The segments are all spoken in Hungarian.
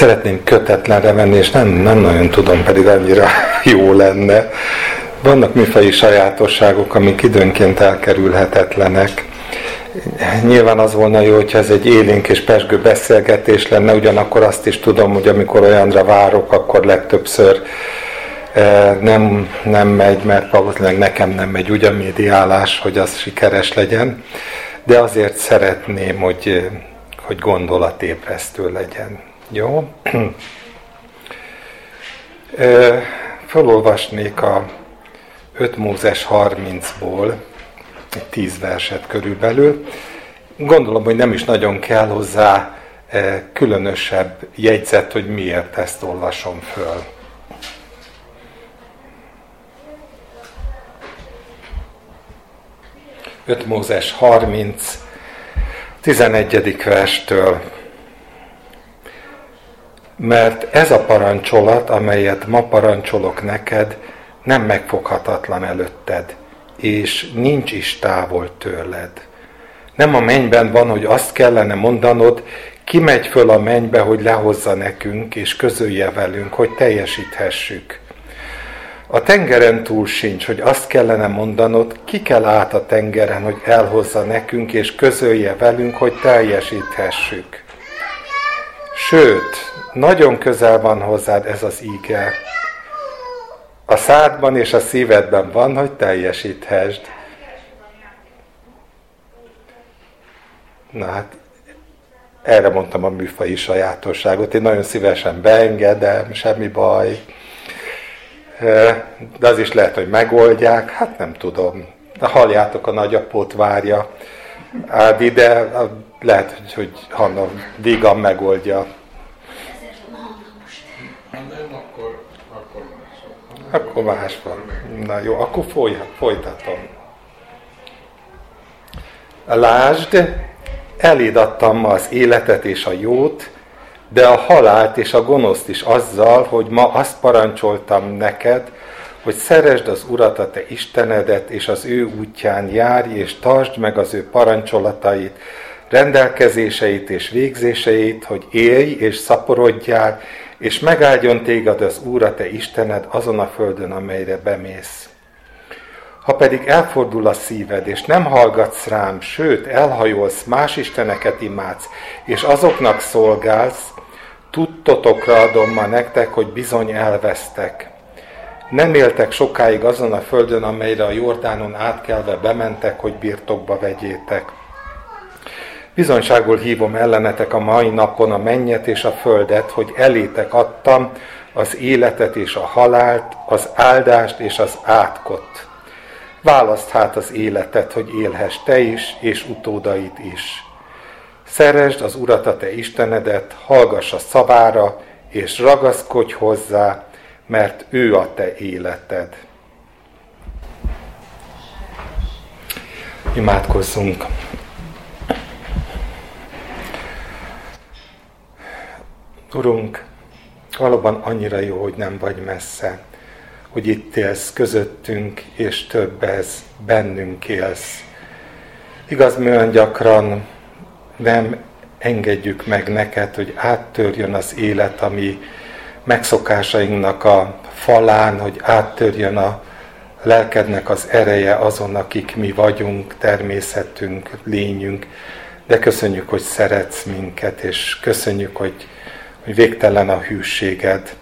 szeretném kötetlenre menni, és nem, nem nagyon tudom, pedig annyira jó lenne. Vannak műfai sajátosságok, amik időnként elkerülhetetlenek. Nyilván az volna jó, hogyha ez egy élénk és pesgő beszélgetés lenne, ugyanakkor azt is tudom, hogy amikor olyanra várok, akkor legtöbbször eh, nem, nem megy, mert valószínűleg nekem nem megy úgy a médiálás, hogy az sikeres legyen, de azért szeretném, hogy, hogy gondolatébresztő legyen. Jó? Fölolvasnék a 5 Mózes 30-ból, egy tíz verset körülbelül. Gondolom, hogy nem is nagyon kell hozzá különösebb jegyzet, hogy miért ezt olvasom föl. Öt Mózes 30, 11. verstől. Mert ez a parancsolat, amelyet ma parancsolok neked, nem megfoghatatlan előtted és nincs is távol tőled. Nem a mennyben van, hogy azt kellene mondanod, ki megy föl a mennybe, hogy lehozza nekünk, és közölje velünk, hogy teljesíthessük. A tengeren túl sincs, hogy azt kellene mondanod, ki kell át a tengeren, hogy elhozza nekünk, és közölje velünk, hogy teljesíthessük. Sőt, nagyon közel van hozzád ez az íge, a szádban és a szívedben van, hogy teljesíthesd. Na hát, erre mondtam a műfai sajátosságot. Én nagyon szívesen beengedem, semmi baj. De az is lehet, hogy megoldják, hát nem tudom. De halljátok, a nagyapót várja Ádi, de lehet, hogy Hanna vígan megoldja. Akkor más van. Na jó, akkor foly, folytatom. Lásd, eléd adtam ma az életet és a jót, de a halált és a gonoszt is azzal, hogy ma azt parancsoltam neked, hogy szeresd az Urat, a te Istenedet, és az ő útján járj, és tartsd meg az ő parancsolatait, rendelkezéseit és végzéseit, hogy élj és szaporodjál, és megáldjon téged az Úr, a te Istened azon a földön, amelyre bemész. Ha pedig elfordul a szíved, és nem hallgatsz rám, sőt, elhajolsz, más isteneket imádsz, és azoknak szolgálsz, tudtotokra adom ma nektek, hogy bizony elvesztek. Nem éltek sokáig azon a földön, amelyre a Jordánon átkelve bementek, hogy birtokba vegyétek. Bizonyságul hívom ellenetek a mai napon a mennyet és a földet, hogy elétek adtam az életet és a halált, az áldást és az átkot. Választ hát az életet, hogy élhess te is, és utódait is. Szeresd az Urat a te Istenedet, hallgass a szavára, és ragaszkodj hozzá, mert ő a te életed. Imádkozzunk! Urunk, valóban annyira jó, hogy nem vagy messze, hogy itt élsz közöttünk, és több ez, bennünk élsz. Igaz, mi olyan gyakran nem engedjük meg neked, hogy áttörjön az élet, ami megszokásainknak a falán, hogy áttörjön a lelkednek az ereje azon, akik mi vagyunk, természetünk, lényünk. De köszönjük, hogy szeretsz minket, és köszönjük, hogy hogy végtelen a hűséged.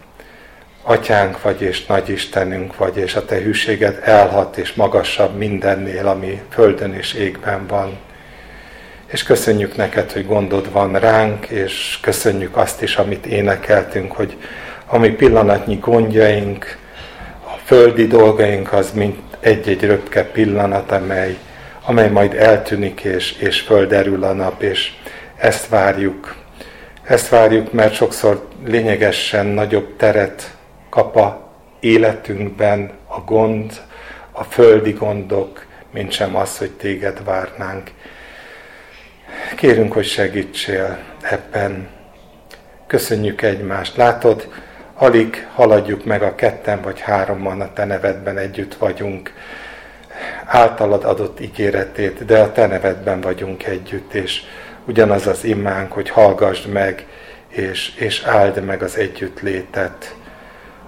Atyánk vagy és nagy Istenünk vagy, és a Te hűséged elhat és magasabb mindennél, ami földön és égben van. És köszönjük neked, hogy gondod van ránk, és köszönjük azt is, amit énekeltünk, hogy ami pillanatnyi gondjaink, a földi dolgaink az mint egy-egy röpke pillanat, amely, amely majd eltűnik, és, és földerül a nap, és ezt várjuk ezt várjuk, mert sokszor lényegesen nagyobb teret kap a életünkben a gond, a földi gondok, mint sem az, hogy téged várnánk. Kérünk, hogy segítsél ebben. Köszönjük egymást. Látod, alig haladjuk meg a ketten vagy háromman a te nevedben együtt vagyunk. Általad adott ígéretét, de a te nevedben vagyunk együtt, és ugyanaz az imánk, hogy hallgassd meg, és, és áld meg az együttlétet.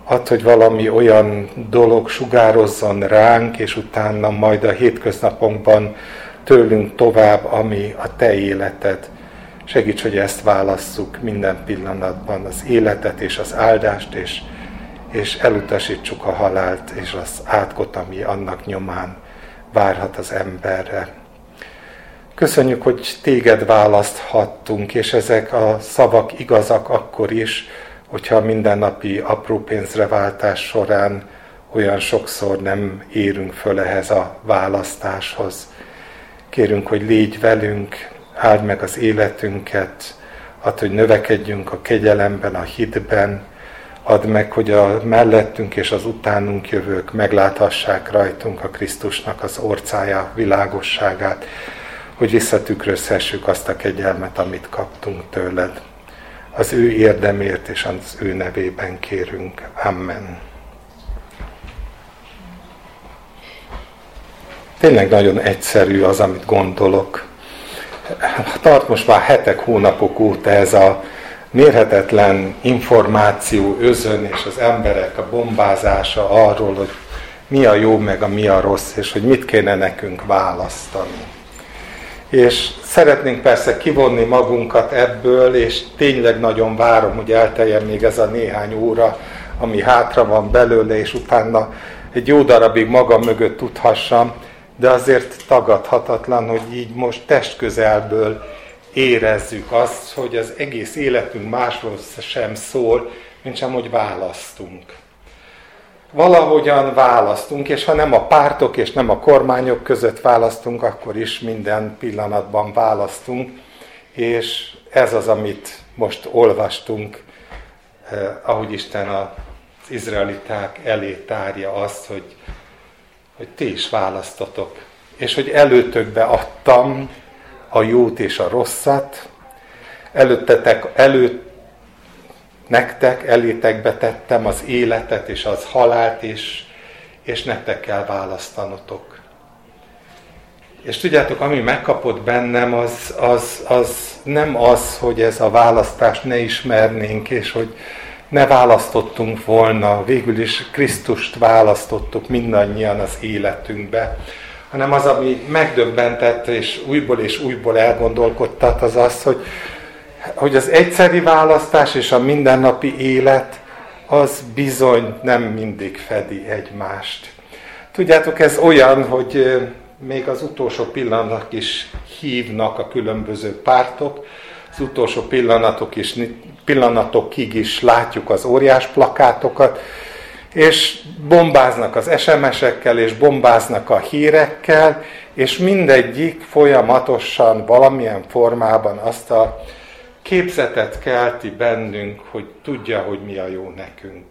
Add, hogy valami olyan dolog sugározzon ránk, és utána majd a hétköznapunkban tőlünk tovább, ami a Te életed. Segíts, hogy ezt válasszuk minden pillanatban, az életet és az áldást, és, és elutasítsuk a halált és az átkot, ami annak nyomán várhat az emberre. Köszönjük, hogy téged választhattunk, és ezek a szavak igazak akkor is, hogyha a mindennapi apró pénzre váltás során olyan sokszor nem érünk föl ehhez a választáshoz. Kérünk, hogy légy velünk, áld meg az életünket, add, hogy növekedjünk a kegyelemben, a hitben, add meg, hogy a mellettünk és az utánunk jövők megláthassák rajtunk a Krisztusnak az orcája világosságát, hogy visszatükrözhessük azt a kegyelmet, amit kaptunk tőled. Az ő érdemért és az ő nevében kérünk. Amen. Tényleg nagyon egyszerű az, amit gondolok. Tart most már hetek, hónapok óta ez a mérhetetlen információ özön, és az emberek a bombázása arról, hogy mi a jó, meg a mi a rossz, és hogy mit kéne nekünk választani. És szeretnénk persze kivonni magunkat ebből, és tényleg nagyon várom, hogy elteljen még ez a néhány óra, ami hátra van belőle, és utána egy jó darabig magam mögött tudhassam, de azért tagadhatatlan, hogy így most testközelből érezzük azt, hogy az egész életünk másról sem szól, mint sem, hogy választunk. Valahogyan választunk, és ha nem a pártok és nem a kormányok között választunk, akkor is minden pillanatban választunk, és ez az, amit most olvastunk, eh, ahogy Isten az izraeliták elé tárja azt, hogy, hogy ti is választotok, és hogy előtökbe adtam a jót és a rosszat, előttetek, előtt nektek, elétekbe tettem az életet és az halált is, és nektek kell választanotok. És tudjátok, ami megkapott bennem, az, az, az nem az, hogy ez a választást ne ismernénk, és hogy ne választottunk volna, végül is Krisztust választottuk mindannyian az életünkbe, hanem az, ami megdöbbentett és újból és újból elgondolkodtat, az az, hogy, hogy az egyszeri választás és a mindennapi élet az bizony nem mindig fedi egymást. Tudjátok, ez olyan, hogy még az utolsó pillanatok is hívnak a különböző pártok, utolsó pillanatok is, pillanatokig is látjuk az óriás plakátokat, és bombáznak az SMS-ekkel, és bombáznak a hírekkel, és mindegyik folyamatosan valamilyen formában azt a képzetet kelti bennünk, hogy tudja, hogy mi a jó nekünk.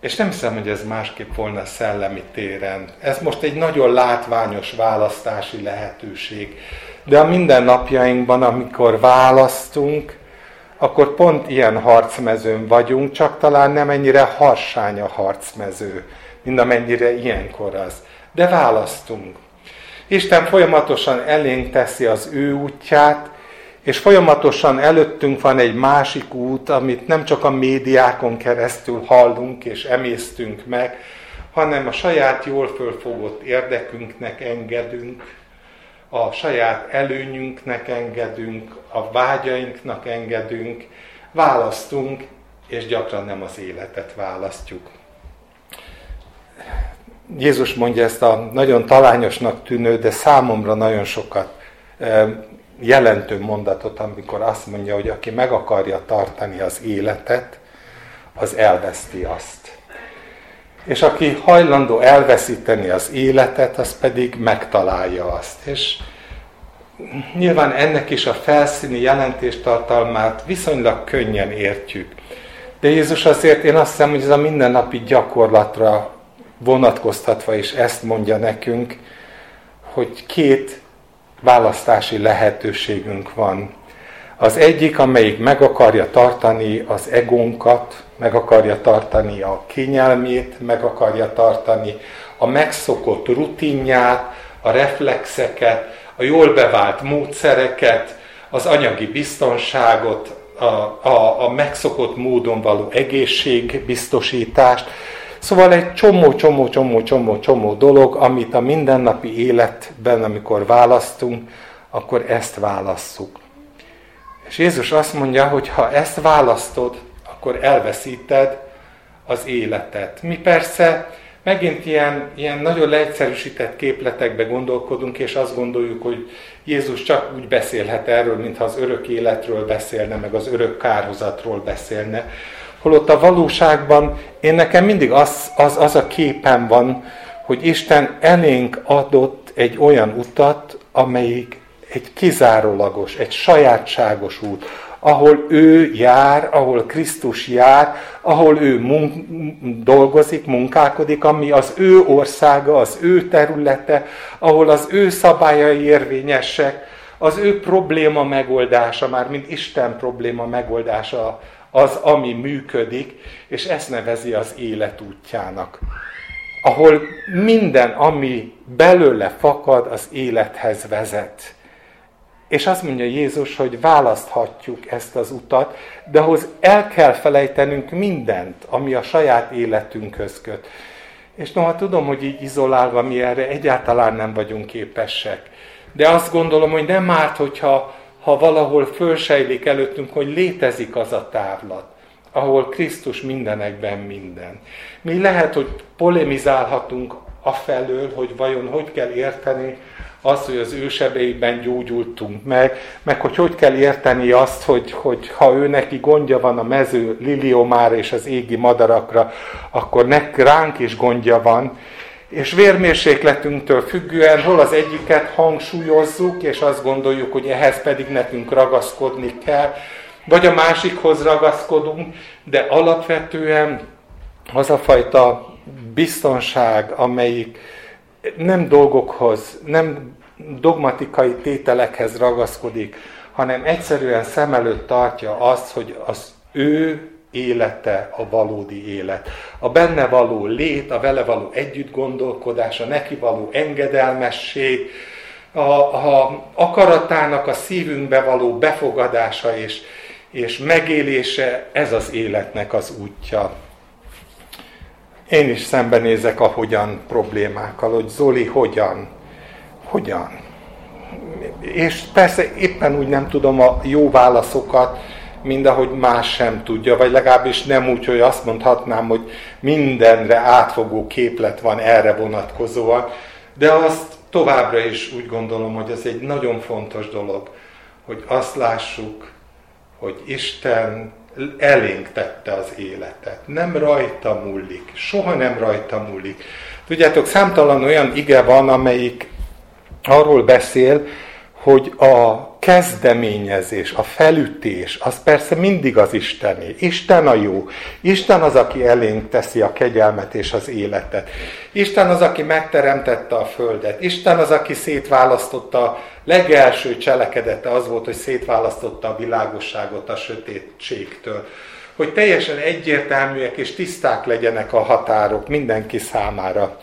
És nem hiszem, hogy ez másképp volna szellemi téren. Ez most egy nagyon látványos választási lehetőség. De a mindennapjainkban, amikor választunk, akkor pont ilyen harcmezőn vagyunk, csak talán nem ennyire harsány a harcmező, mint amennyire ilyenkor az. De választunk. Isten folyamatosan elénk teszi az ő útját, és folyamatosan előttünk van egy másik út, amit nem csak a médiákon keresztül hallunk és emésztünk meg, hanem a saját jól fölfogott érdekünknek engedünk, a saját előnyünknek engedünk, a vágyainknak engedünk, választunk, és gyakran nem az életet választjuk. Jézus mondja ezt a nagyon talányosnak tűnő, de számomra nagyon sokat jelentő mondatot, amikor azt mondja, hogy aki meg akarja tartani az életet, az elveszti azt. És aki hajlandó elveszíteni az életet, az pedig megtalálja azt. És nyilván ennek is a felszíni jelentéstartalmát viszonylag könnyen értjük. De Jézus azért én azt hiszem, hogy ez a mindennapi gyakorlatra vonatkoztatva is ezt mondja nekünk, hogy két választási lehetőségünk van. Az egyik, amelyik meg akarja tartani az egónkat, meg akarja tartani a kényelmét, meg akarja tartani a megszokott rutinját, a reflexeket, a jól bevált módszereket, az anyagi biztonságot, a, a, a megszokott módon való egészségbiztosítást. Szóval egy csomó, csomó, csomó, csomó, csomó dolog, amit a mindennapi életben, amikor választunk, akkor ezt válasszuk. És Jézus azt mondja, hogy ha ezt választod, akkor elveszíted az életet. Mi persze megint ilyen, ilyen nagyon leegyszerűsített képletekbe gondolkodunk, és azt gondoljuk, hogy Jézus csak úgy beszélhet erről, mintha az örök életről beszélne, meg az örök kárhozatról beszélne. Holott a valóságban én nekem mindig az, az, az a képen van, hogy Isten elénk adott egy olyan utat, amelyik egy kizárólagos, egy sajátságos út, ahol ő jár, ahol Krisztus jár, ahol ő mun- dolgozik, munkálkodik, ami az ő országa, az ő területe, ahol az ő szabályai érvényesek, az ő probléma megoldása, már mint Isten probléma megoldása az, ami működik, és ezt nevezi az élet útjának. Ahol minden, ami belőle fakad, az élethez vezet. És azt mondja Jézus, hogy választhatjuk ezt az utat, de ahhoz el kell felejtenünk mindent, ami a saját életünkhöz köt. És noha tudom, hogy így izolálva mi erre egyáltalán nem vagyunk képesek. De azt gondolom, hogy nem árt, hogyha ha valahol fölsejlik előttünk, hogy létezik az a távlat, ahol Krisztus mindenekben minden. Mi lehet, hogy polemizálhatunk afelől, hogy vajon hogy kell érteni az, hogy az ő sebeiben gyógyultunk meg, meg hogy hogy kell érteni azt, hogy, hogy ha ő neki gondja van a mező liliomára és az égi madarakra, akkor nek, ránk is gondja van, és vérmérsékletünktől függően hol az egyiket hangsúlyozzuk, és azt gondoljuk, hogy ehhez pedig nekünk ragaszkodni kell, vagy a másikhoz ragaszkodunk, de alapvetően az a fajta biztonság, amelyik nem dolgokhoz, nem dogmatikai tételekhez ragaszkodik, hanem egyszerűen szem előtt tartja azt, hogy az ő élete a valódi élet. A benne való lét, a vele való együtt gondolkodás, a neki való engedelmesség, a, a akaratának a szívünkbe való befogadása és, és megélése, ez az életnek az útja. Én is szembenézek a hogyan problémákkal, hogy Zoli hogyan, hogyan. És persze éppen úgy nem tudom a jó válaszokat, mint ahogy más sem tudja, vagy legalábbis nem úgy, hogy azt mondhatnám, hogy mindenre átfogó képlet van erre vonatkozóan, de azt továbbra is úgy gondolom, hogy ez egy nagyon fontos dolog, hogy azt lássuk, hogy Isten elénk tette az életet. Nem rajta múlik, soha nem rajta múlik. Tudjátok, számtalan olyan ige van, amelyik arról beszél, hogy a kezdeményezés, a felütés, az persze mindig az Istené. Isten a jó. Isten az, aki elénk teszi a kegyelmet és az életet. Isten az, aki megteremtette a földet. Isten az, aki szétválasztotta a legelső cselekedete, az volt, hogy szétválasztotta a világosságot a sötétségtől. Hogy teljesen egyértelműek és tiszták legyenek a határok mindenki számára.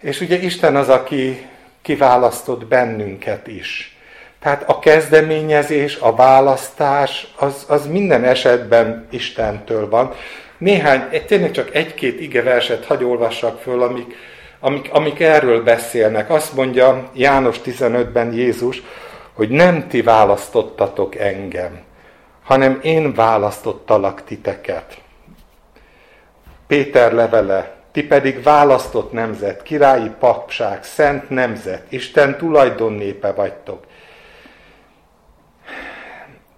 És ugye Isten az, aki kiválasztott bennünket is tehát a kezdeményezés, a választás, az, az minden esetben Istentől van. Néhány, tényleg csak egy-két ige verset hagy olvassak föl, amik, amik, amik erről beszélnek. Azt mondja János 15-ben Jézus, hogy nem ti választottatok engem, hanem én választottalak titeket. Péter levele, ti pedig választott nemzet, királyi papság, szent nemzet, Isten tulajdonnépe vagytok.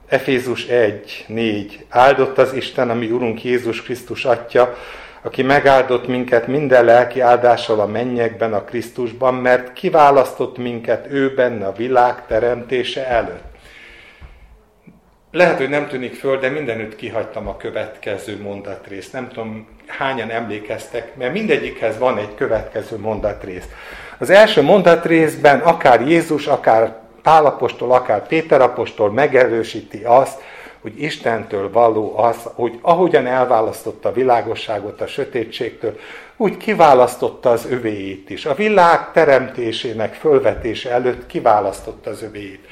Efézus 1, 4. Áldott az Isten, ami Urunk Jézus Krisztus Atya, aki megáldott minket minden lelki áldással a mennyekben, a Krisztusban, mert kiválasztott minket ő benne a világ teremtése előtt. Lehet, hogy nem tűnik föl, de mindenütt kihagytam a következő mondatrészt. Nem tudom, hányan emlékeztek, mert mindegyikhez van egy következő mondatrész. Az első mondatrészben akár Jézus, akár Pálapostól, akár Péter apostol megerősíti azt, hogy Istentől való az, hogy ahogyan elválasztotta a világosságot a sötétségtől, úgy kiválasztotta az övéit is. A világ teremtésének fölvetése előtt kiválasztotta az övéit.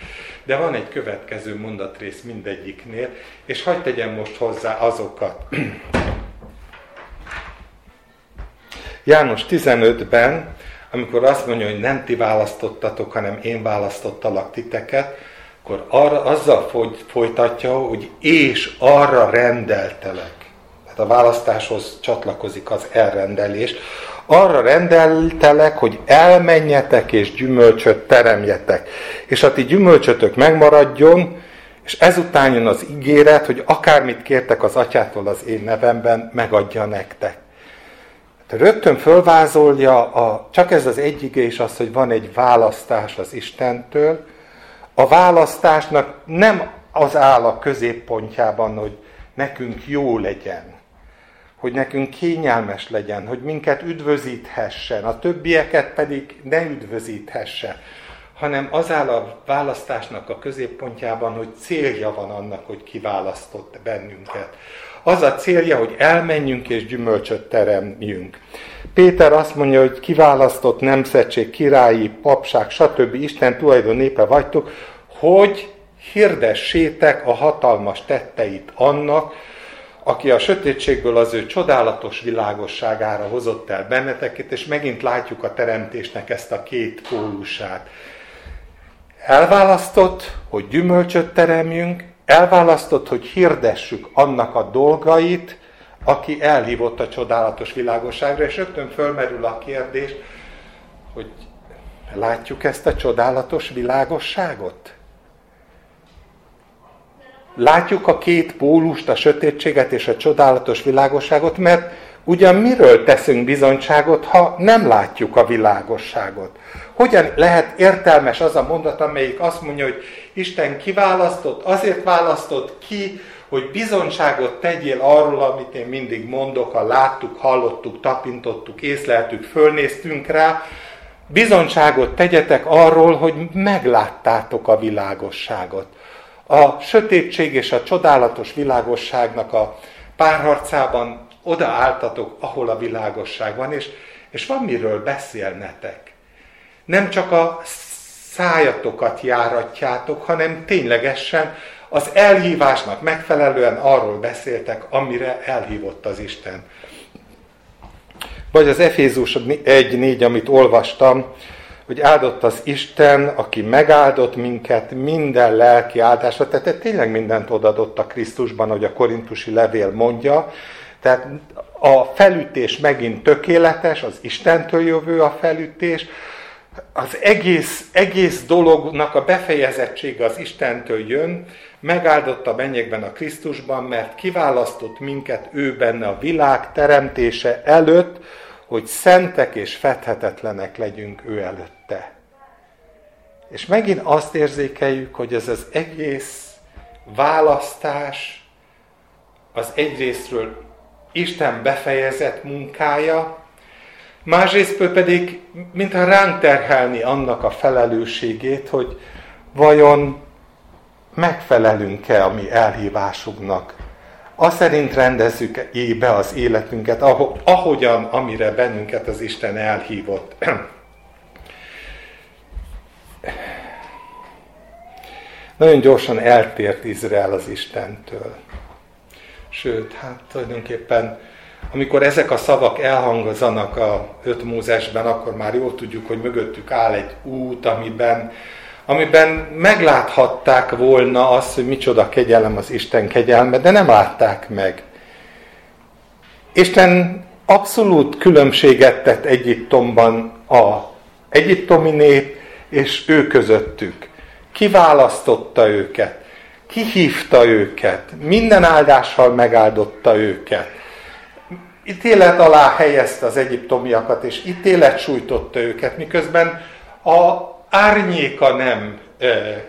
De van egy következő mondatrész mindegyiknél, és hagyd tegyem most hozzá azokat. János 15-ben, amikor azt mondja, hogy nem ti választottatok, hanem én választottalak titeket, akkor arra, azzal folytatja, hogy és arra rendeltelek. Tehát a választáshoz csatlakozik az elrendelés. Arra rendeltelek, hogy elmenjetek és gyümölcsöt teremjetek. És a ti gyümölcsötök megmaradjon, és ezután jön az ígéret, hogy akármit kértek az atyától az én nevemben, megadja nektek. Rögtön fölvázolja, a, csak ez az egy és az, hogy van egy választás az Istentől. A választásnak nem az áll a középpontjában, hogy nekünk jó legyen, hogy nekünk kényelmes legyen, hogy minket üdvözíthessen, a többieket pedig ne üdvözíthesse, hanem az áll a választásnak a középpontjában, hogy célja van annak, hogy kiválasztott bennünket. Az a célja, hogy elmenjünk és gyümölcsöt teremjünk. Péter azt mondja, hogy kiválasztott nemzetség, királyi, papság, stb. Isten tulajdon népe vagytok, hogy hirdessétek a hatalmas tetteit annak, aki a sötétségből az ő csodálatos világosságára hozott el benneteket, és megint látjuk a teremtésnek ezt a két pólusát. Elválasztott, hogy gyümölcsöt teremjünk, elválasztott, hogy hirdessük annak a dolgait, aki elhívott a csodálatos világosságra, és rögtön fölmerül a kérdés, hogy látjuk ezt a csodálatos világosságot? Látjuk a két pólust, a sötétséget és a csodálatos világosságot, mert ugyan miről teszünk bizonyságot, ha nem látjuk a világosságot? Hogyan lehet értelmes az a mondat, amelyik azt mondja, hogy Isten kiválasztott, azért választott ki, hogy bizonyságot tegyél arról, amit én mindig mondok, ha láttuk, hallottuk, tapintottuk, észleltük, fölnéztünk rá, bizonyságot tegyetek arról, hogy megláttátok a világosságot. A sötétség és a csodálatos világosságnak a párharcában odaálltatok, ahol a világosság van, és, és van miről beszélnetek. Nem csak a szájatokat járatjátok, hanem ténylegesen az elhívásnak megfelelően arról beszéltek, amire elhívott az Isten. Vagy az Efézus 1.4, amit olvastam, hogy áldott az Isten, aki megáldott minket minden lelki áldásra, tehát tényleg mindent odadott a Krisztusban, hogy a korintusi levél mondja, tehát a felütés megint tökéletes, az Istentől jövő a felütés, az egész, egész dolognak a befejezettsége az Istentől jön, megáldott a mennyekben a Krisztusban, mert kiválasztott minket ő benne a világ teremtése előtt, hogy szentek és fethetetlenek legyünk ő előtte. És megint azt érzékeljük, hogy ez az egész választás az egyrésztről Isten befejezett munkája, másrészt pedig mintha ránk terhelni annak a felelősségét, hogy vajon megfelelünk-e a mi elhívásunknak. Azt szerint rendezzük be az életünket, ahogyan, amire bennünket az Isten elhívott. Nagyon gyorsan eltért Izrael az Istentől. Sőt, hát tulajdonképpen amikor ezek a szavak elhangozanak a öt Mózesben, akkor már jól tudjuk, hogy mögöttük áll egy út, amiben, amiben megláthatták volna azt, hogy micsoda kegyelem az Isten kegyelme, de nem látták meg. Isten abszolút különbséget tett Egyiptomban a egyiptomi nép és ő közöttük. Kiválasztotta őket, kihívta őket, minden áldással megáldotta őket ítélet alá helyezte az egyiptomiakat, és ítélet sújtotta őket, miközben a árnyéka nem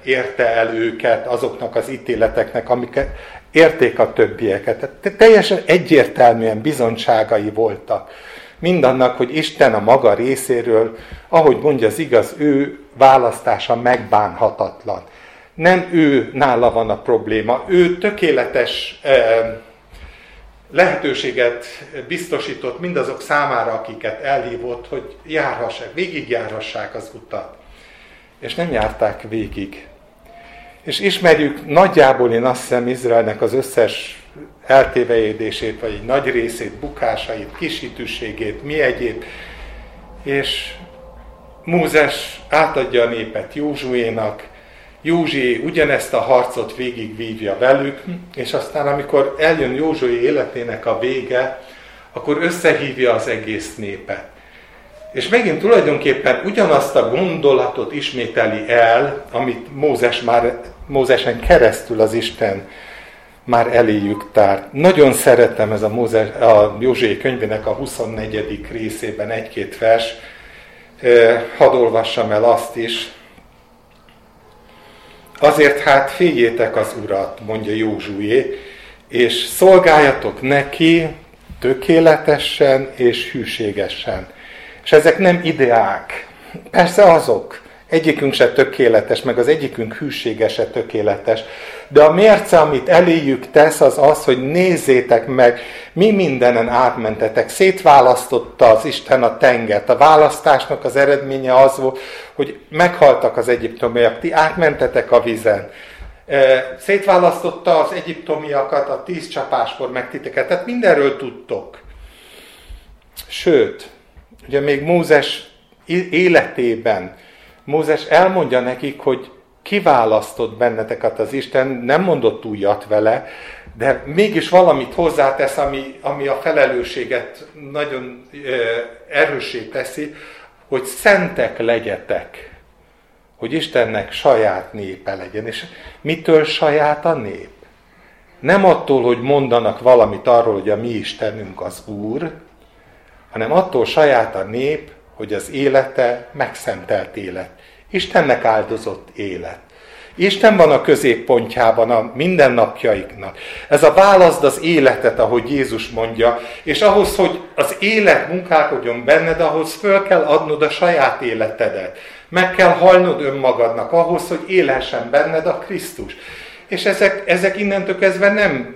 érte el őket azoknak az ítéleteknek, amiket érték a többieket. Tehát teljesen egyértelműen bizonyságai voltak. Mindannak, hogy Isten a maga részéről, ahogy mondja az igaz, ő választása megbánhatatlan. Nem ő nála van a probléma, ő tökéletes lehetőséget biztosított mindazok számára, akiket elhívott, hogy járhassák, végigjárhassák az utat. És nem járták végig. És ismerjük nagyjából, én azt hiszem, Izraelnek az összes eltévejedését, vagy egy nagy részét, bukásait, kisítőségét, mi egyéb. És Mózes átadja a népet Józsuénak, Józsi ugyanezt a harcot végigvívja velük, és aztán amikor eljön Józsué életének a vége, akkor összehívja az egész népet. És megint tulajdonképpen ugyanazt a gondolatot ismételi el, amit Mózes már, Mózesen keresztül az Isten már eléjük tárt. Nagyon szeretem ez a, Mózes, a Józsé könyvének a 24. részében egy-két vers. Hadd olvassam el azt is. Azért hát féljétek az Urat, mondja Józsué, és szolgáljatok neki tökéletesen és hűségesen. És ezek nem ideák. Persze azok. Egyikünk se tökéletes, meg az egyikünk hűsége se tökéletes. De a mérce, amit eléjük tesz, az az, hogy nézzétek meg, mi mindenen átmentetek. Szétválasztotta az Isten a tengert. A választásnak az eredménye az volt, hogy meghaltak az egyiptomiak, ti átmentetek a vizen. Szétválasztotta az egyiptomiakat a tíz csapáskor meg titeket. Tehát mindenről tudtok. Sőt, ugye még Mózes életében Mózes elmondja nekik, hogy kiválasztott benneteket az Isten, nem mondott újat vele, de mégis valamit hozzátesz, ami, ami a felelősséget nagyon erősé teszi, hogy szentek legyetek, hogy Istennek saját népe legyen. És mitől saját a nép? Nem attól, hogy mondanak valamit arról, hogy a mi Istenünk az Úr, hanem attól saját a nép, hogy az élete megszentelt élet. Istennek áldozott élet. Isten van a középpontjában a mindennapjaiknak. Ez a válaszd az életet, ahogy Jézus mondja, és ahhoz, hogy az élet munkálkodjon benned, ahhoz föl kell adnod a saját életedet. Meg kell halnod önmagadnak ahhoz, hogy élhessen benned a Krisztus. És ezek, ezek innentől kezdve nem,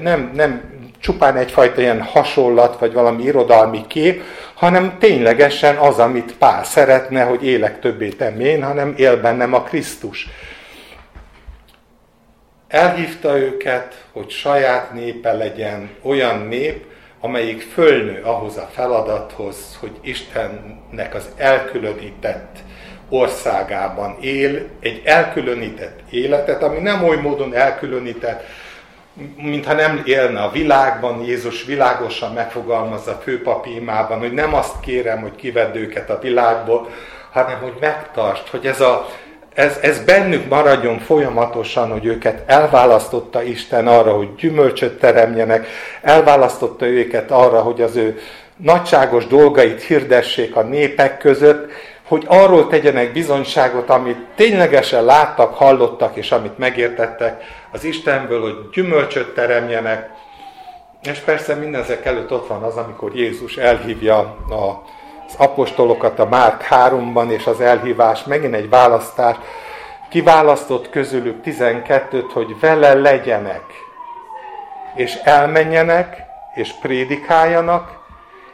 nem, nem csupán egyfajta ilyen hasonlat, vagy valami irodalmi kép, hanem ténylegesen az, amit Pál szeretne, hogy élek többé én, hanem él bennem a Krisztus. Elhívta őket, hogy saját népe legyen olyan nép, amelyik fölnő ahhoz a feladathoz, hogy Istennek az elkülönített országában él, egy elkülönített életet, ami nem oly módon elkülönített, mintha nem élne a világban, Jézus világosan megfogalmazza főpapi imában, hogy nem azt kérem, hogy kivedd őket a világból, hanem hogy megtartsd, hogy ez, a, ez, ez bennük maradjon folyamatosan, hogy őket elválasztotta Isten arra, hogy gyümölcsöt teremjenek, elválasztotta őket arra, hogy az ő nagyságos dolgait hirdessék a népek között, hogy arról tegyenek bizonyságot, amit ténylegesen láttak, hallottak, és amit megértettek az Istenből, hogy gyümölcsöt teremjenek. És persze mindezek előtt ott van az, amikor Jézus elhívja az apostolokat a Márk 3-ban, és az elhívás megint egy választás. Kiválasztott közülük 12-t, hogy vele legyenek, és elmenjenek, és prédikáljanak,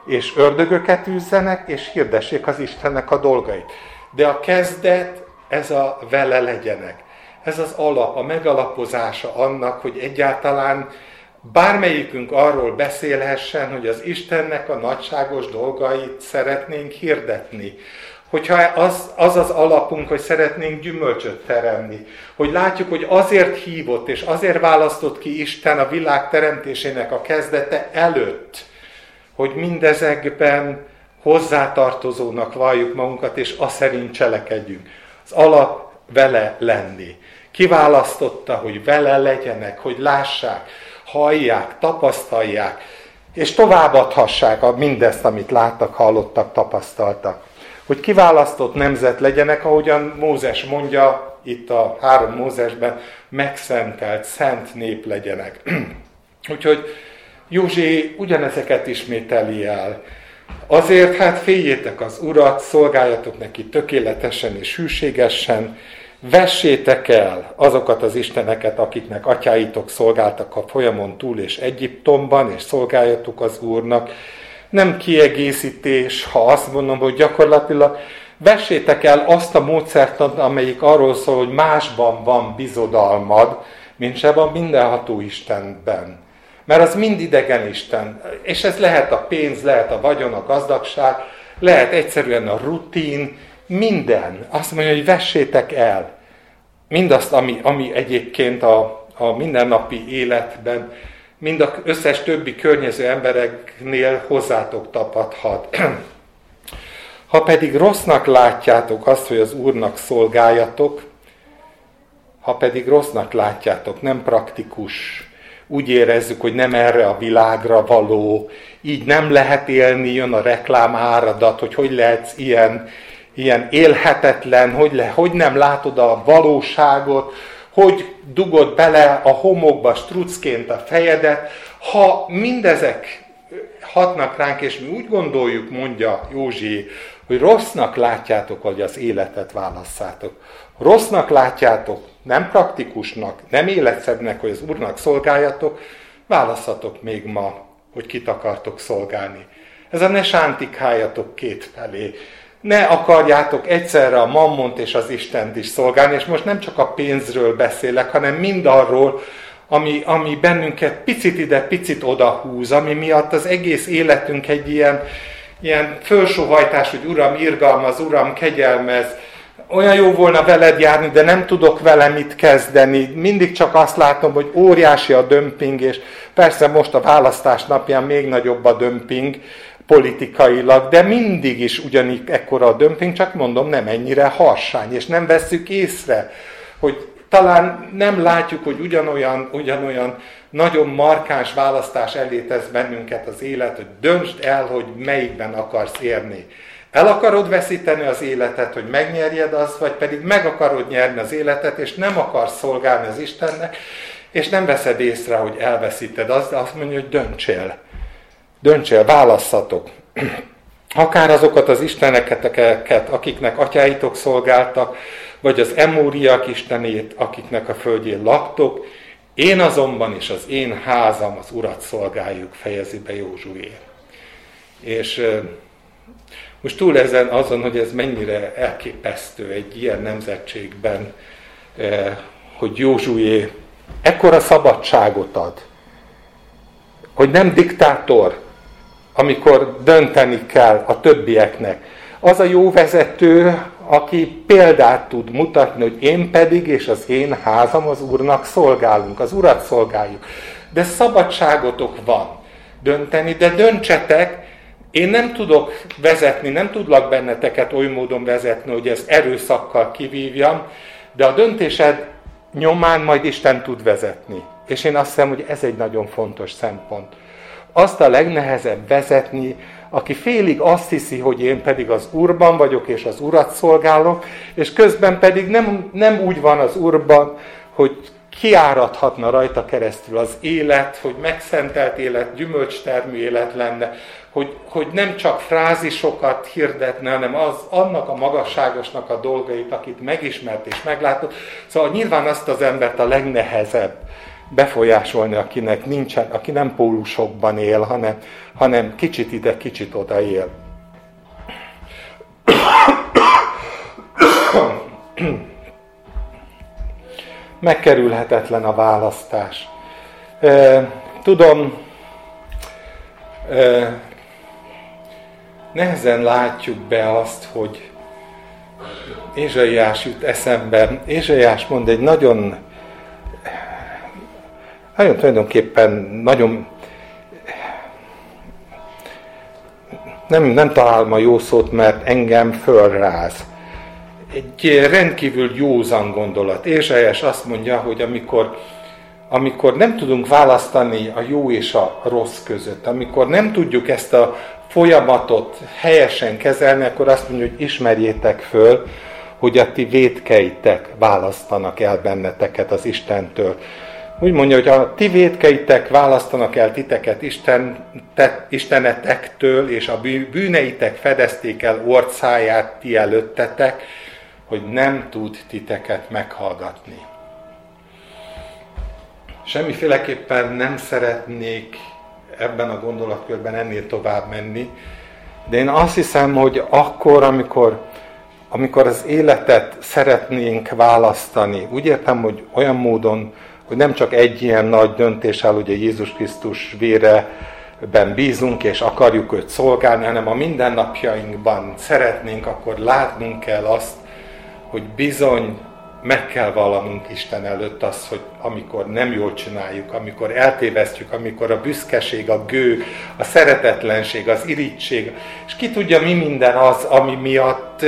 és ördögöket űzzenek, és hirdessék az Istennek a dolgait. De a kezdet, ez a vele legyenek. Ez az alap, a megalapozása annak, hogy egyáltalán bármelyikünk arról beszélhessen, hogy az Istennek a nagyságos dolgait szeretnénk hirdetni. Hogyha az, az az alapunk, hogy szeretnénk gyümölcsöt teremni, hogy látjuk, hogy azért hívott és azért választott ki Isten a világ teremtésének a kezdete előtt, hogy mindezekben hozzátartozónak valljuk magunkat, és azt szerint cselekedjünk. Az alap vele lenni. Kiválasztotta, hogy vele legyenek, hogy lássák, hallják, tapasztalják, és továbbadhassák mindezt, amit láttak, hallottak, tapasztaltak. Hogy kiválasztott nemzet legyenek, ahogyan Mózes mondja itt a három Mózesben, megszentelt, szent nép legyenek. Úgyhogy Józsi ugyanezeket ismételi el. Azért hát féljétek az Urat, szolgáljatok neki tökéletesen és hűségesen, Vessétek el azokat az isteneket, akiknek atyáitok szolgáltak a folyamon túl és Egyiptomban, és szolgáljatok az Úrnak. Nem kiegészítés, ha azt mondom, hogy gyakorlatilag vessétek el azt a módszertant, amelyik arról szól, hogy másban van bizodalmad, mint sem a mindenható Istenben. Mert az mind idegen Isten. És ez lehet a pénz, lehet a vagyon, a gazdagság, lehet egyszerűen a rutin, minden. Azt mondja, hogy vessétek el mindazt, ami, ami egyébként a, a mindennapi életben, mind az összes többi környező embereknél hozzátok tapadhat. Ha pedig rossznak látjátok azt, hogy az Úrnak szolgáljatok, ha pedig rossznak látjátok, nem praktikus, úgy érezzük, hogy nem erre a világra való, így nem lehet élni, jön a reklám áradat, hogy hogy lehetsz ilyen, ilyen élhetetlen, hogy, le, hogy nem látod a valóságot, hogy dugod bele a homokba strucként a fejedet. Ha mindezek hatnak ránk, és mi úgy gondoljuk, mondja Józsi, hogy rossznak látjátok, hogy az életet válasszátok. Rossznak látjátok, nem praktikusnak, nem életszebbnek, hogy az Úrnak szolgáljatok, válaszatok még ma, hogy kit akartok szolgálni. Ez a ne sántikáljatok két felé. Ne akarjátok egyszerre a mammont és az Istent is szolgálni, és most nem csak a pénzről beszélek, hanem mindarról, ami, ami bennünket picit ide, picit oda húz, ami miatt az egész életünk egy ilyen, ilyen fölsóhajtás, hogy Uram, irgalmaz, Uram, kegyelmez, olyan jó volna veled járni, de nem tudok vele mit kezdeni. Mindig csak azt látom, hogy óriási a dömping, és persze most a választás napján még nagyobb a dömping politikailag, de mindig is ugyanígy ekkora a dömping, csak mondom, nem ennyire harsány, és nem vesszük észre, hogy talán nem látjuk, hogy ugyanolyan, ugyanolyan nagyon markáns választás elé tesz bennünket az élet, hogy döntsd el, hogy melyikben akarsz érni. El akarod veszíteni az életet, hogy megnyerjed azt, vagy pedig meg akarod nyerni az életet, és nem akarsz szolgálni az Istennek, és nem veszed észre, hogy elveszíted azt, de azt mondja, hogy döntsél. Döntsél, válasszatok. Akár azokat az isteneket, akiknek atyáitok szolgáltak, vagy az emóriak istenét, akiknek a földjén laktok, én azonban és az én házam az Urat szolgáljuk, fejezi be Józsué. És most túl ezen azon, hogy ez mennyire elképesztő egy ilyen nemzetségben, hogy Józsué ekkora szabadságot ad, hogy nem diktátor, amikor dönteni kell a többieknek. Az a jó vezető, aki példát tud mutatni, hogy én pedig és az én házam az Úrnak szolgálunk, az Urat szolgáljuk. De szabadságotok van dönteni, de döntsetek, én nem tudok vezetni, nem tudlak benneteket oly módon vezetni, hogy ezt erőszakkal kivívjam, de a döntésed nyomán majd Isten tud vezetni. És én azt hiszem, hogy ez egy nagyon fontos szempont. Azt a legnehezebb vezetni, aki félig azt hiszi, hogy én pedig az Úrban vagyok, és az Urat szolgálok, és közben pedig nem, nem úgy van az Úrban, hogy kiáradhatna rajta keresztül az élet, hogy megszentelt élet, gyümölcstermű élet lenne, hogy, hogy nem csak frázisokat hirdetne, hanem az, annak a magasságosnak a dolgait, akit megismert és meglátott. Szóval nyilván azt az embert a legnehezebb befolyásolni, akinek nincsen, aki nem pólusokban él, hanem, hanem kicsit ide, kicsit oda él. Megkerülhetetlen a választás. Tudom, nehezen látjuk be azt, hogy Ézsaiás jut eszembe. Ézsaiás mond egy nagyon, nagyon tulajdonképpen nagyon nem, nem találom a jó szót, mert engem fölráz. Egy rendkívül józan gondolat. Ézsaiás azt mondja, hogy amikor amikor nem tudunk választani a jó és a rossz között, amikor nem tudjuk ezt a folyamatot helyesen kezelni, akkor azt mondja, hogy ismerjétek föl, hogy a ti védkeitek választanak el benneteket az Istentől. Úgy mondja, hogy a ti védkeitek választanak el titeket Isten, te, Istenetektől, és a bűneitek fedezték el orcáját ti előttetek, hogy nem tud titeket meghallgatni. Semmiféleképpen nem szeretnék ebben a gondolatkörben ennél tovább menni, de én azt hiszem, hogy akkor, amikor, amikor az életet szeretnénk választani, úgy értem, hogy olyan módon, hogy nem csak egy ilyen nagy döntés áll, ugye Jézus Krisztus vére ben bízunk és akarjuk őt szolgálni, hanem a mindennapjainkban szeretnénk, akkor látnunk kell azt, hogy bizony meg kell vallanunk Isten előtt azt, hogy amikor nem jól csináljuk, amikor eltévesztjük, amikor a büszkeség, a gő, a szeretetlenség, az irítség, és ki tudja mi minden az, ami miatt,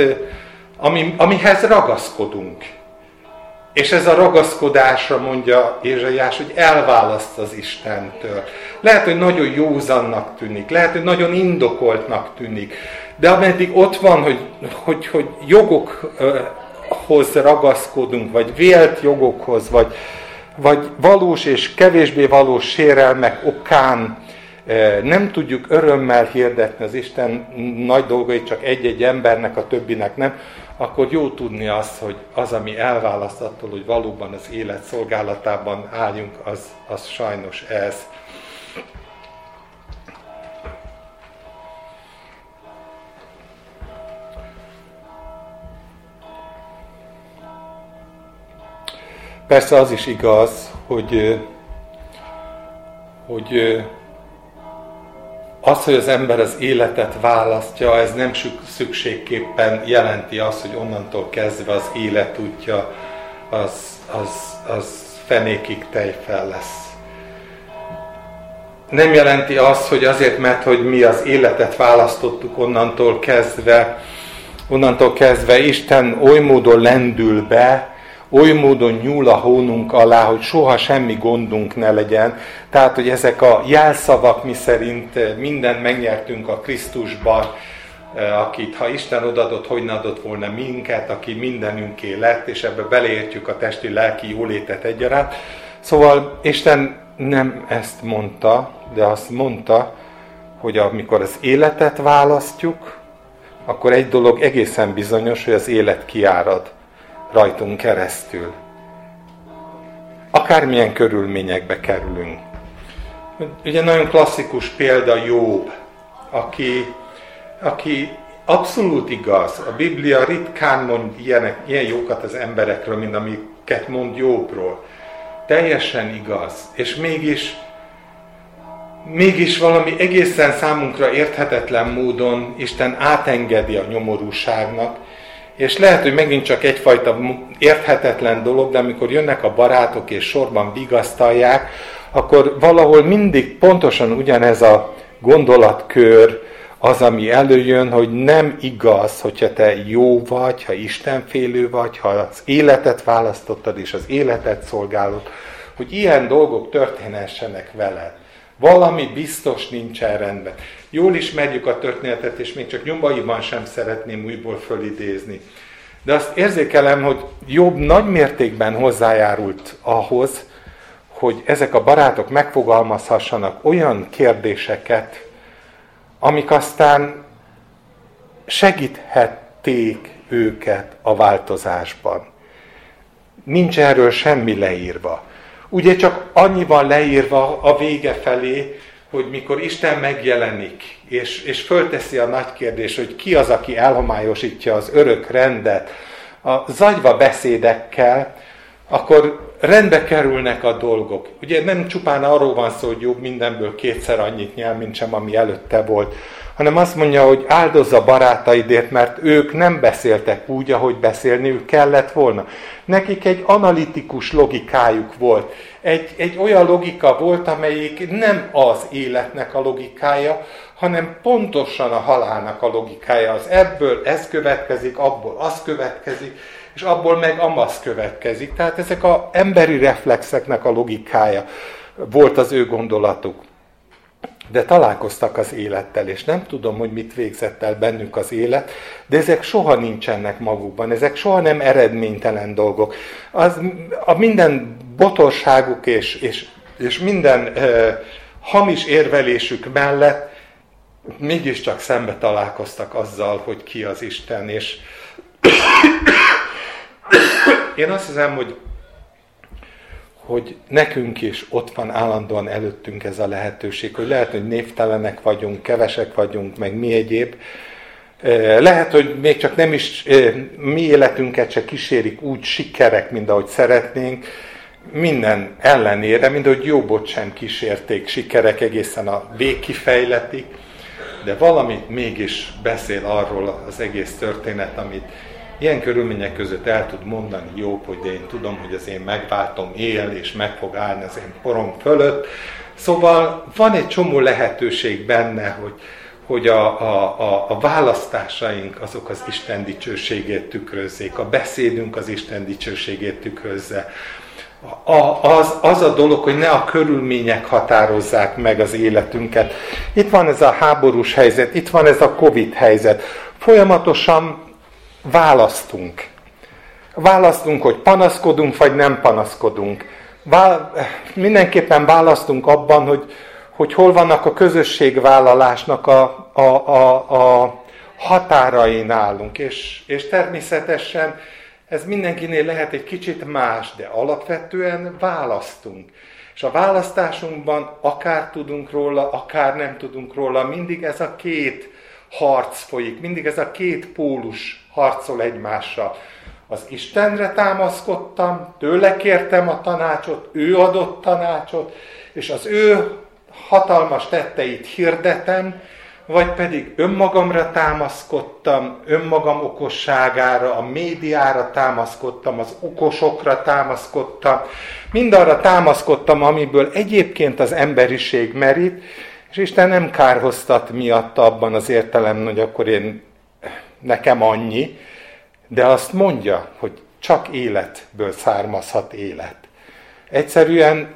ami, amihez ragaszkodunk. És ez a ragaszkodásra mondja Ézsaiás, hogy elválaszt az Istentől. Lehet, hogy nagyon józannak tűnik, lehet, hogy nagyon indokoltnak tűnik, de ameddig ott van, hogy, hogy, hogy jogokhoz ragaszkodunk, vagy vélt jogokhoz, vagy, vagy valós és kevésbé valós sérelmek okán eh, nem tudjuk örömmel hirdetni az Isten nagy dolgait csak egy-egy embernek, a többinek nem, akkor jó tudni azt, hogy az, ami elválaszt attól, hogy valóban az élet szolgálatában álljunk, az, az sajnos ez. Persze az is igaz, hogy, hogy az, hogy az ember az életet választja, ez nem szükségképpen jelenti azt, hogy onnantól kezdve az életútja az, az, az fenékig tejfel lesz. Nem jelenti azt, hogy azért, mert hogy mi az életet választottuk onnantól kezdve, onnantól kezdve Isten oly módon lendül be, oly módon nyúl a hónunk alá, hogy soha semmi gondunk ne legyen. Tehát, hogy ezek a jelszavak, mi szerint eh, mindent megnyertünk a Krisztusban, eh, akit ha Isten odadott, hogy ne adott volna minket, aki mindenünké lett, és ebbe beleértjük a testi, lelki jólétet egyaránt. Szóval Isten nem ezt mondta, de azt mondta, hogy amikor az életet választjuk, akkor egy dolog egészen bizonyos, hogy az élet kiárad rajtunk keresztül. Akármilyen körülményekbe kerülünk. Ugye nagyon klasszikus példa Jobb, aki, aki abszolút igaz. A Biblia ritkán mond ilyenek, ilyen jókat az emberekről, mint amiket mond Jobbról. Teljesen igaz. És mégis mégis valami egészen számunkra érthetetlen módon Isten átengedi a nyomorúságnak, és lehet, hogy megint csak egyfajta érthetetlen dolog, de amikor jönnek a barátok és sorban vigasztalják, akkor valahol mindig pontosan ugyanez a gondolatkör az, ami előjön, hogy nem igaz, hogyha te jó vagy, ha Istenfélő vagy, ha az életet választottad és az életet szolgálod, hogy ilyen dolgok történhessenek veled. Valami biztos nincsen rendben. Jól ismerjük a történetet, és még csak nyomaiban sem szeretném újból fölidézni. De azt érzékelem, hogy jobb nagy mértékben hozzájárult ahhoz, hogy ezek a barátok megfogalmazhassanak olyan kérdéseket, amik aztán segíthették őket a változásban. Nincs erről semmi leírva. Ugye csak annyi van leírva a vége felé, hogy mikor Isten megjelenik, és, és fölteszi a nagy kérdés, hogy ki az, aki elhomályosítja az örök rendet, a zagyva beszédekkel, akkor rendbe kerülnek a dolgok. Ugye nem csupán arról van szó, hogy jobb mindenből kétszer annyit nyel, mint sem, ami előtte volt, hanem azt mondja, hogy áldozza barátaidért, mert ők nem beszéltek úgy, ahogy beszélniük kellett volna. Nekik egy analitikus logikájuk volt. Egy, egy olyan logika volt, amelyik nem az életnek a logikája, hanem pontosan a halálnak a logikája. Az ebből ez következik, abból az következik, és abból meg amaz következik. Tehát ezek az emberi reflexeknek a logikája volt az ő gondolatuk de találkoztak az élettel, és nem tudom, hogy mit végzett el bennük az élet, de ezek soha nincsenek magukban, ezek soha nem eredménytelen dolgok. Az, a minden botorságuk és, és, és minden e, hamis érvelésük mellett mégiscsak szembe találkoztak azzal, hogy ki az Isten, és, Én azt hiszem, hogy, hogy nekünk is ott van állandóan előttünk ez a lehetőség, hogy lehet, hogy névtelenek vagyunk, kevesek vagyunk, meg mi egyéb. Lehet, hogy még csak nem is mi életünket se kísérik úgy sikerek, mint ahogy szeretnénk, minden ellenére, mint hogy Jobbot sem kísérték sikerek egészen a végkifejletig, de valamit mégis beszél arról az egész történet, amit ilyen körülmények között el tud mondani Jobb, hogy de én tudom, hogy az én megváltom él, és meg fog állni az én porom fölött. Szóval van egy csomó lehetőség benne, hogy, hogy a, a, a, a választásaink azok az Isten dicsőségét tükrözzék, a beszédünk az Isten dicsőségét tükrözze, a, az, az a dolog, hogy ne a körülmények határozzák meg az életünket. Itt van ez a háborús helyzet, itt van ez a Covid helyzet. Folyamatosan választunk. Választunk, hogy panaszkodunk, vagy nem panaszkodunk. Vál, mindenképpen választunk abban, hogy, hogy hol vannak a közösségvállalásnak a, a, a, a határai nálunk. És, és természetesen ez mindenkinél lehet egy kicsit más, de alapvetően választunk. És a választásunkban akár tudunk róla, akár nem tudunk róla, mindig ez a két harc folyik, mindig ez a két pólus harcol egymással. Az Istenre támaszkodtam, tőle kértem a tanácsot, ő adott tanácsot, és az ő hatalmas tetteit hirdetem, vagy pedig önmagamra támaszkodtam, önmagam okosságára, a médiára támaszkodtam, az okosokra támaszkodtam, mindarra támaszkodtam, amiből egyébként az emberiség merít, és Isten nem kárhoztat miatt abban az értelemben, hogy akkor én nekem annyi, de azt mondja, hogy csak életből származhat élet. Egyszerűen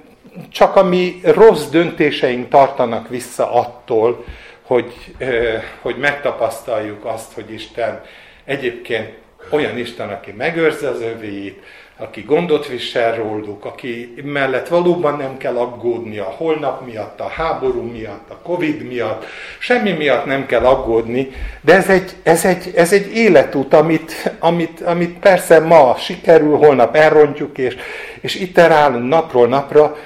csak a mi rossz döntéseink tartanak vissza attól, hogy, hogy megtapasztaljuk azt, hogy Isten egyébként olyan Isten, aki megőrzi az övéit, aki gondot visel róluk, aki mellett valóban nem kell aggódni a holnap miatt, a háború miatt, a Covid miatt, semmi miatt nem kell aggódni, de ez egy, ez egy, ez egy életút, amit, amit, amit persze ma sikerül, holnap elrontjuk, és, és iterálunk napról napra,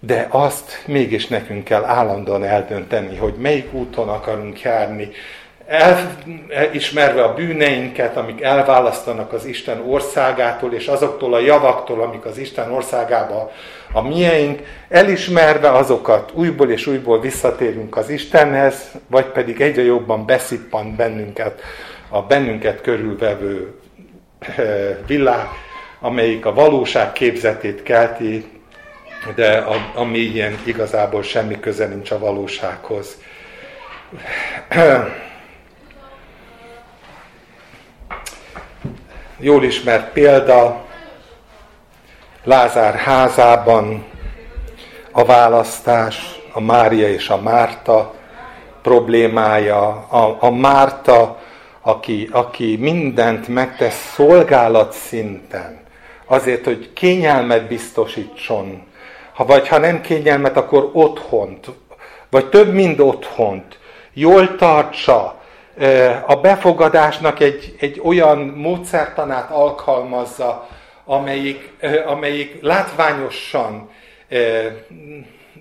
de azt mégis nekünk kell állandóan eldönteni, hogy melyik úton akarunk járni, elismerve a bűneinket, amik elválasztanak az Isten országától, és azoktól a javaktól, amik az Isten országába a mieink, elismerve azokat újból és újból visszatérünk az Istenhez, vagy pedig egyre jobban beszippant bennünket a bennünket körülvevő eh, világ, amelyik a valóság képzetét kelti, de a, a mélyen igazából semmi köze nincs a valósághoz. Jól ismert példa, Lázár házában a választás, a Mária és a Márta problémája, a, a Márta, aki, aki mindent megtesz szolgálat szinten, azért, hogy kényelmet biztosítson. Ha vagy ha nem kényelmet, akkor otthont, vagy több, mint otthont, jól tartsa, a befogadásnak egy, egy olyan módszertanát alkalmazza, amelyik, amelyik látványosan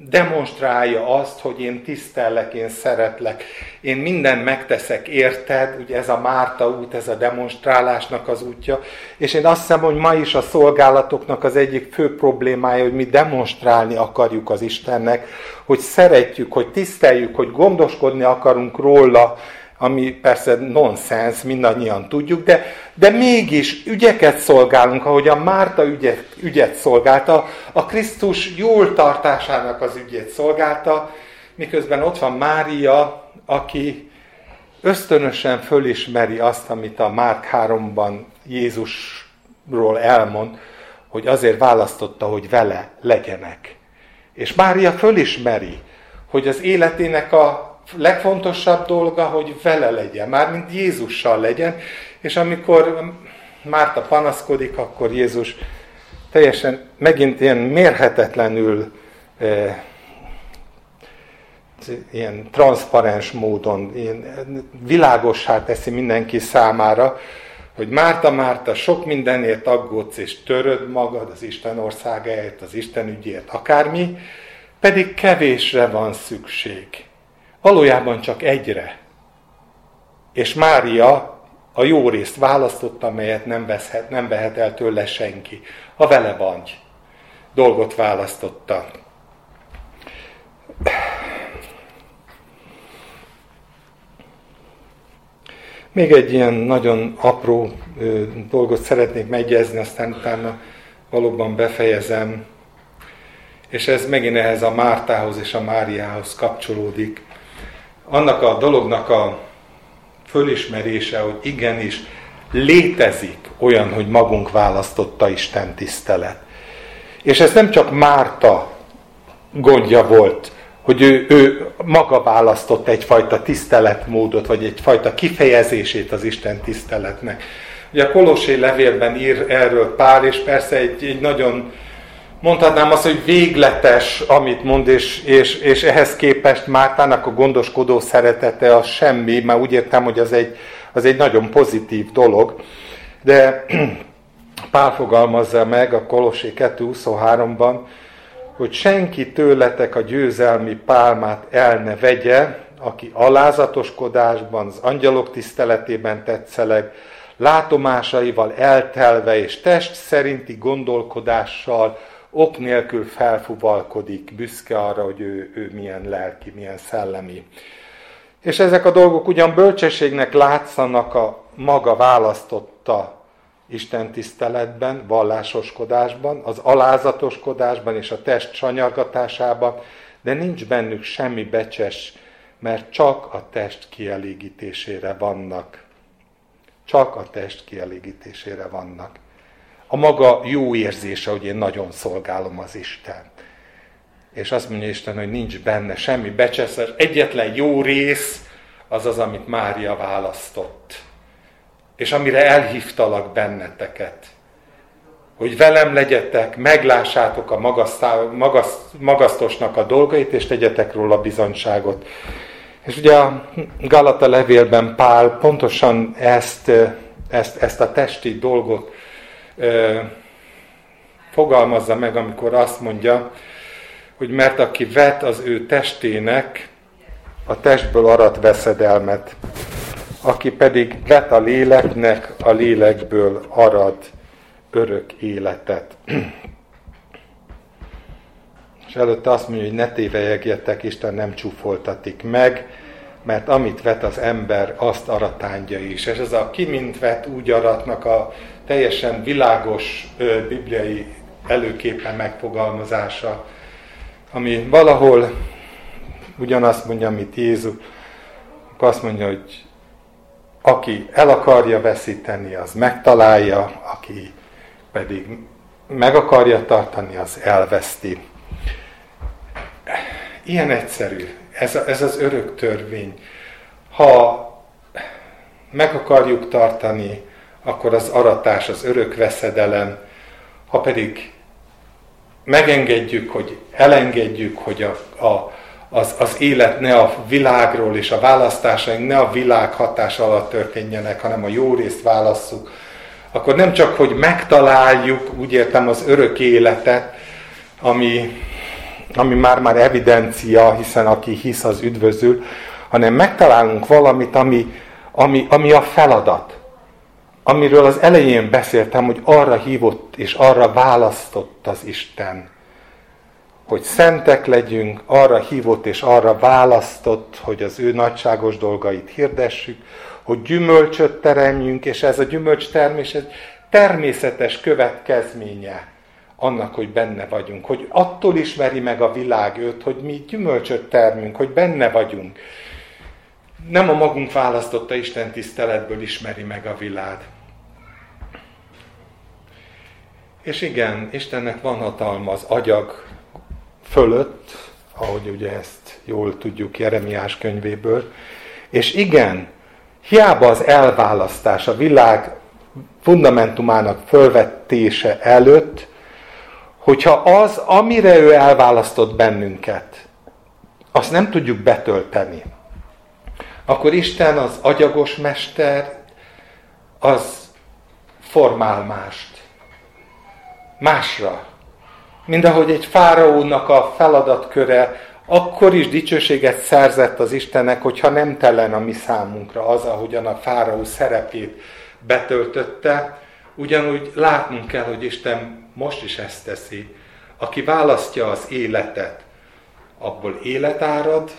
demonstrálja azt, hogy én tisztellek, én szeretlek, én mindent megteszek érted, ugye ez a Márta út, ez a demonstrálásnak az útja, és én azt hiszem, hogy ma is a szolgálatoknak az egyik fő problémája, hogy mi demonstrálni akarjuk az Istennek, hogy szeretjük, hogy tiszteljük, hogy gondoskodni akarunk róla, ami persze nonsens, mindannyian tudjuk, de, de mégis ügyeket szolgálunk, ahogy a Márta ügyet, ügyet szolgálta, a Krisztus jól tartásának az ügyét szolgálta, miközben ott van Mária, aki ösztönösen fölismeri azt, amit a Márk 3-ban Jézusról elmond, hogy azért választotta, hogy vele legyenek. És Mária fölismeri, hogy az életének a legfontosabb dolga, hogy vele legyen, mármint Jézussal legyen, és amikor Márta panaszkodik, akkor Jézus teljesen megint ilyen mérhetetlenül e, ilyen transzparens módon, ilyen világossá teszi mindenki számára, hogy Márta, Márta, sok mindenért aggódsz és töröd magad az Isten országáért, az Isten ügyért, akármi, pedig kevésre van szükség. Valójában csak egyre. És Mária a jó részt választotta, melyet nem, veszhet, nem vehet el tőle senki. A vele van. Dolgot választotta. Még egy ilyen nagyon apró ö, dolgot szeretnék megjegyezni, aztán utána valóban befejezem. És ez megint ehhez a Mártához és a Máriához kapcsolódik. Annak a dolognak a fölismerése, hogy igenis létezik olyan, hogy magunk választotta Isten tisztelet. És ez nem csak Márta gondja volt, hogy ő, ő maga választott egyfajta tiszteletmódot, vagy egyfajta kifejezését az Isten tiszteletnek. Ugye a Kolossé levélben ír erről pár, és persze egy, egy nagyon, mondhatnám azt, hogy végletes, amit mond, és, és, és ehhez képest Mártának a gondoskodó szeretete az semmi, már úgy értem, hogy az egy, az egy nagyon pozitív dolog, de Pál fogalmazza meg a Kolossé 2.23-ban, hogy senki tőletek a győzelmi pálmát el ne vegye, aki alázatoskodásban, az angyalok tiszteletében tetszeleg, látomásaival eltelve és test szerinti gondolkodással ok nélkül felfuvalkodik, büszke arra, hogy ő, ő milyen lelki, milyen szellemi. És ezek a dolgok ugyan bölcsességnek látszanak a maga választotta Isten tiszteletben, vallásoskodásban, az alázatoskodásban és a test sanyargatásában, de nincs bennük semmi becses, mert csak a test kielégítésére vannak. Csak a test kielégítésére vannak. A maga jó érzése, hogy én nagyon szolgálom az Isten. És azt mondja Isten, hogy nincs benne semmi becseszes. Egyetlen jó rész az az, amit Mária választott és amire elhívtalak benneteket. Hogy velem legyetek, meglássátok a magasztosnak a dolgait, és tegyetek róla bizonyságot. És ugye a Galata levélben Pál pontosan ezt, ezt, ezt a testi dolgot fogalmazza meg, amikor azt mondja, hogy mert aki vet az ő testének, a testből arat veszedelmet, aki pedig vet a léleknek, a lélekből arad örök életet. És előtte azt mondja, hogy ne tévejegjetek, Isten nem csúfoltatik meg, mert amit vet az ember, azt aratándja is. És ez a ki mint vet, úgy aratnak a teljesen világos ö, bibliai előképen megfogalmazása, ami valahol ugyanazt mondja, amit Jézus, azt mondja, hogy aki el akarja veszíteni, az megtalálja, aki pedig meg akarja tartani, az elveszti. Ilyen egyszerű. Ez, ez az örök törvény. Ha meg akarjuk tartani, akkor az aratás, az örök veszedelem, ha pedig megengedjük, hogy elengedjük, hogy a, a, az, az élet ne a világról és a választásaink ne a világ hatás alatt történjenek, hanem a jó részt válasszuk, akkor nem csak, hogy megtaláljuk, úgy értem, az örök életet, ami, ami már-már evidencia, hiszen aki hisz, az üdvözül, hanem megtalálunk valamit, ami, ami, ami a feladat. Amiről az elején beszéltem, hogy arra hívott és arra választott az Isten hogy szentek legyünk, arra hívott és arra választott, hogy az ő nagyságos dolgait hirdessük, hogy gyümölcsöt teremjünk, és ez a gyümölcstermés ez természetes következménye annak, hogy benne vagyunk, hogy attól ismeri meg a világ őt, hogy mi gyümölcsöt termünk, hogy benne vagyunk. Nem a magunk választotta Isten tiszteletből ismeri meg a világ. És igen, Istennek van hatalma az agyag fölött, ahogy ugye ezt jól tudjuk Jeremiás könyvéből. És igen, hiába az elválasztás a világ fundamentumának fölvetése előtt, hogyha az, amire ő elválasztott bennünket, azt nem tudjuk betölteni, akkor Isten az agyagos mester, az formál mást. Másra. Mind ahogy egy fáraónak a feladatköre akkor is dicsőséget szerzett az Istennek, hogyha nem telen a mi számunkra az, ahogyan a fáraó szerepét betöltötte, ugyanúgy látnunk kell, hogy Isten most is ezt teszi. Aki választja az életet, abból élet árad,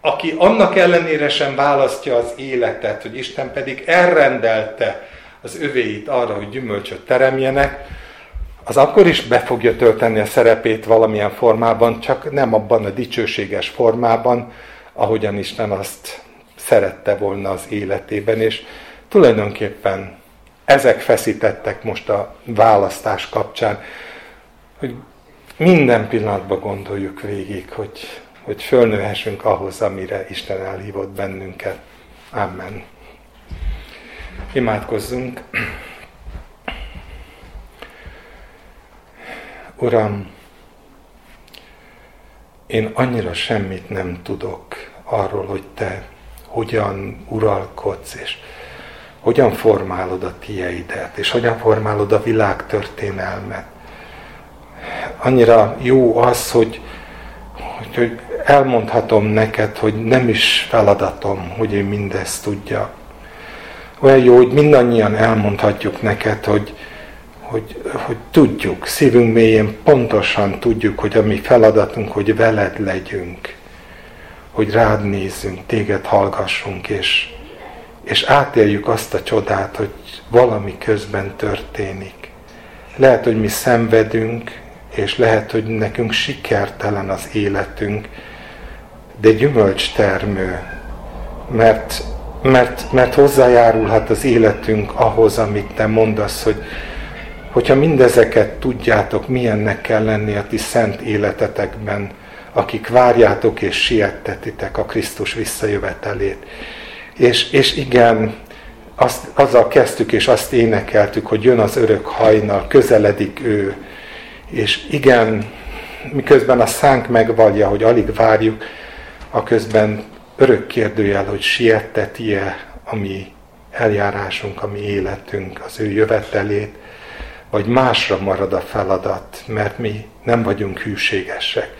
aki annak ellenére sem választja az életet, hogy Isten pedig elrendelte az övéit arra, hogy gyümölcsöt teremjenek, az akkor is be fogja tölteni a szerepét valamilyen formában, csak nem abban a dicsőséges formában, ahogyan Isten azt szerette volna az életében, és tulajdonképpen ezek feszítettek most a választás kapcsán, hogy minden pillanatban gondoljuk végig, hogy, hogy fölnőhessünk ahhoz, amire Isten elhívott bennünket. Amen. Imádkozzunk. Uram, én annyira semmit nem tudok arról, hogy Te hogyan uralkodsz, és hogyan formálod a tieidet, és hogyan formálod a világtörténelmet. Annyira jó az, hogy, hogy, hogy elmondhatom neked, hogy nem is feladatom, hogy én mindezt tudja. Olyan jó, hogy mindannyian elmondhatjuk neked, hogy, hogy, hogy tudjuk, szívünk mélyén pontosan tudjuk, hogy a mi feladatunk, hogy veled legyünk, hogy rád nézzünk, téged hallgassunk, és, és átéljük azt a csodát, hogy valami közben történik. Lehet, hogy mi szenvedünk, és lehet, hogy nekünk sikertelen az életünk, de gyümölcstermő, mert, mert, mert hozzájárulhat az életünk ahhoz, amit te mondasz, hogy hogyha mindezeket tudjátok, milyennek kell lenni a ti szent életetekben, akik várjátok és siettetitek a Krisztus visszajövetelét. És, és igen, azt, azzal kezdtük és azt énekeltük, hogy jön az örök hajnal, közeledik ő. És igen, miközben a szánk megvalja, hogy alig várjuk, a közben örök kérdőjel, hogy sietteti-e a mi eljárásunk, a mi életünk, az ő jövetelét, vagy másra marad a feladat, mert mi nem vagyunk hűségesek.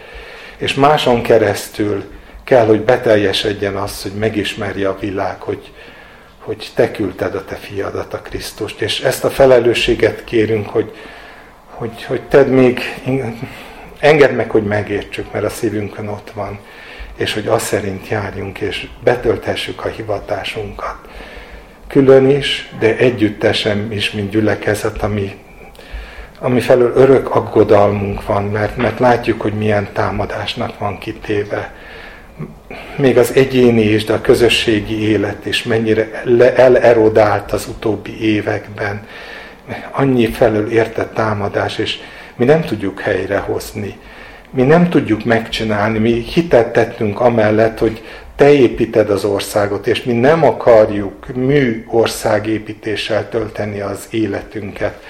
És máson keresztül kell, hogy beteljesedjen az, hogy megismerje a világ, hogy, hogy te küldted a te fiadat, a Krisztust. És ezt a felelősséget kérünk, hogy, hogy, hogy tedd még, engedd meg, hogy megértsük, mert a szívünkön ott van, és hogy azt szerint járjunk, és betölthessük a hivatásunkat. Külön is, de együttesen is, mint gyülekezet, ami ami felől örök aggodalmunk van, mert, mert látjuk, hogy milyen támadásnak van kitéve. Még az egyéni és de a közösségi élet is mennyire elerodált az utóbbi években. Annyi felől érte támadás, és mi nem tudjuk helyrehozni. Mi nem tudjuk megcsinálni, mi hitet tettünk amellett, hogy te építed az országot, és mi nem akarjuk mű országépítéssel tölteni az életünket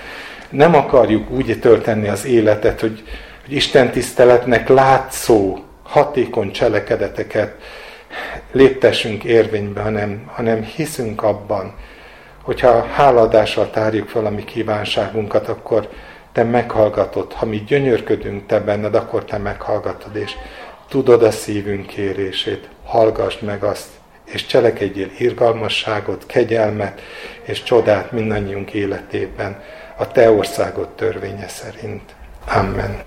nem akarjuk úgy tölteni az életet, hogy, hogy Isten tiszteletnek látszó, hatékony cselekedeteket léptessünk érvénybe, hanem, hanem hiszünk abban, hogyha háladással tárjuk fel a mi kívánságunkat, akkor te meghallgatod. Ha mi gyönyörködünk te benned, akkor te meghallgatod, és tudod a szívünk kérését, hallgassd meg azt, és cselekedjél irgalmasságot, kegyelmet és csodát mindannyiunk életében a te országod törvénye szerint. Amen.